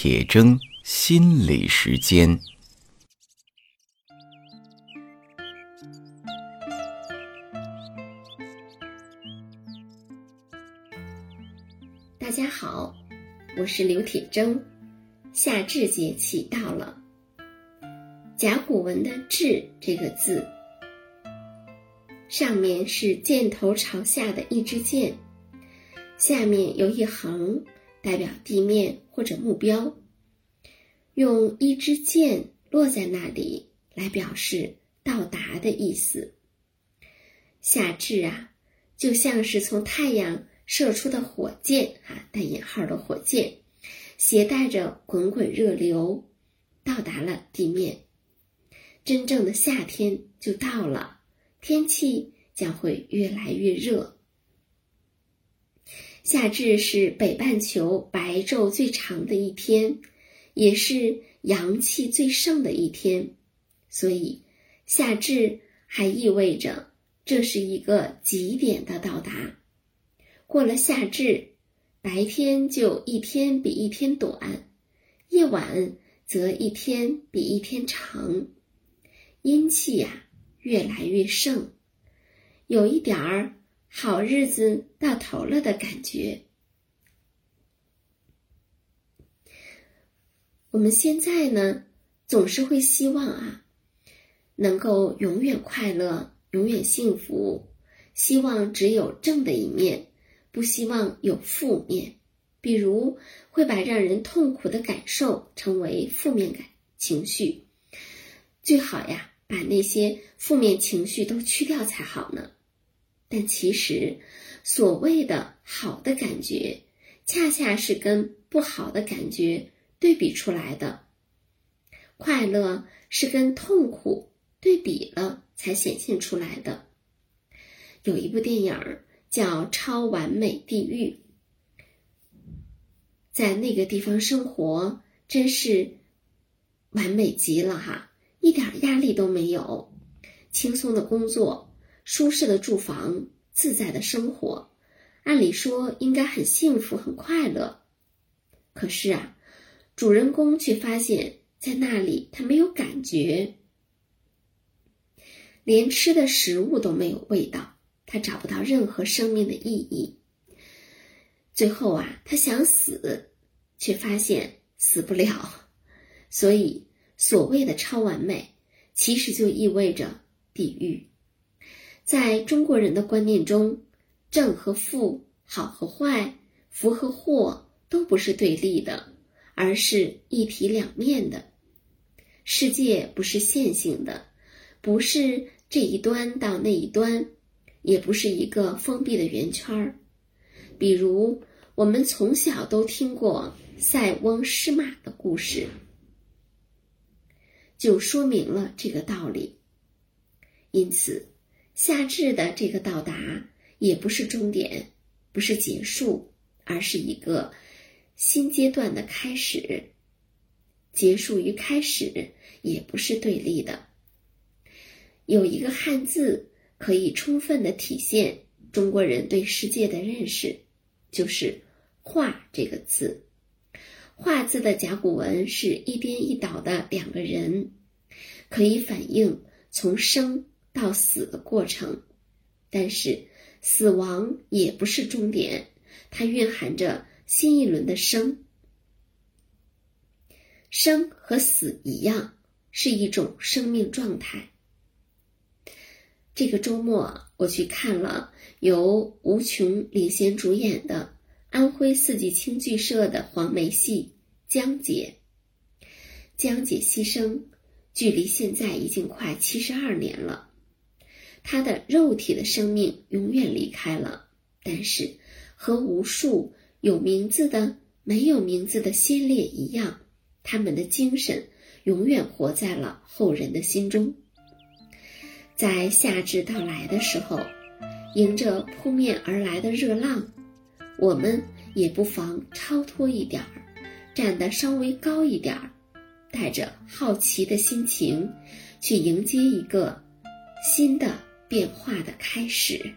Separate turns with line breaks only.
铁铮心理时间。
大家好，我是刘铁铮。夏至节气到了，甲骨文的“至”这个字，上面是箭头朝下的一支箭，下面有一横。代表地面或者目标，用一支箭落在那里来表示到达的意思。夏至啊，就像是从太阳射出的火箭啊，带引号的火箭，携带着滚滚热流，到达了地面。真正的夏天就到了，天气将会越来越热。夏至是北半球白昼最长的一天，也是阳气最盛的一天，所以夏至还意味着这是一个极点的到达。过了夏至，白天就一天比一天短，夜晚则一天比一天长，阴气呀越来越盛，有一点儿。好日子到头了的感觉。我们现在呢，总是会希望啊，能够永远快乐，永远幸福，希望只有正的一面，不希望有负面。比如，会把让人痛苦的感受称为负面感情绪，最好呀，把那些负面情绪都去掉才好呢。但其实，所谓的好的感觉，恰恰是跟不好的感觉对比出来的。快乐是跟痛苦对比了才显现出来的。有一部电影叫《超完美地狱》，在那个地方生活真是完美极了哈，一点压力都没有，轻松的工作。舒适的住房，自在的生活，按理说应该很幸福、很快乐。可是啊，主人公却发现，在那里他没有感觉，连吃的食物都没有味道，他找不到任何生命的意义。最后啊，他想死，却发现死不了。所以，所谓的超完美，其实就意味着地狱。在中国人的观念中，正和负、好和坏、福和祸都不是对立的，而是一体两面的。世界不是线性的，不是这一端到那一端，也不是一个封闭的圆圈儿。比如，我们从小都听过塞翁失马的故事，就说明了这个道理。因此。夏至的这个到达也不是终点，不是结束，而是一个新阶段的开始。结束与开始也不是对立的。有一个汉字可以充分的体现中国人对世界的认识，就是“画”这个字。画字的甲骨文是一边一倒的两个人，可以反映从生。到死的过程，但是死亡也不是终点，它蕴含着新一轮的生。生和死一样，是一种生命状态。这个周末我去看了由吴琼领衔主演的安徽四季青剧社的黄梅戏《江姐》。江姐牺牲，距离现在已经快七十二年了。他的肉体的生命永远离开了，但是和无数有名字的、没有名字的先烈一样，他们的精神永远活在了后人的心中。在夏至到来的时候，迎着扑面而来的热浪，我们也不妨超脱一点儿，站得稍微高一点儿，带着好奇的心情，去迎接一个新的。变化的开始。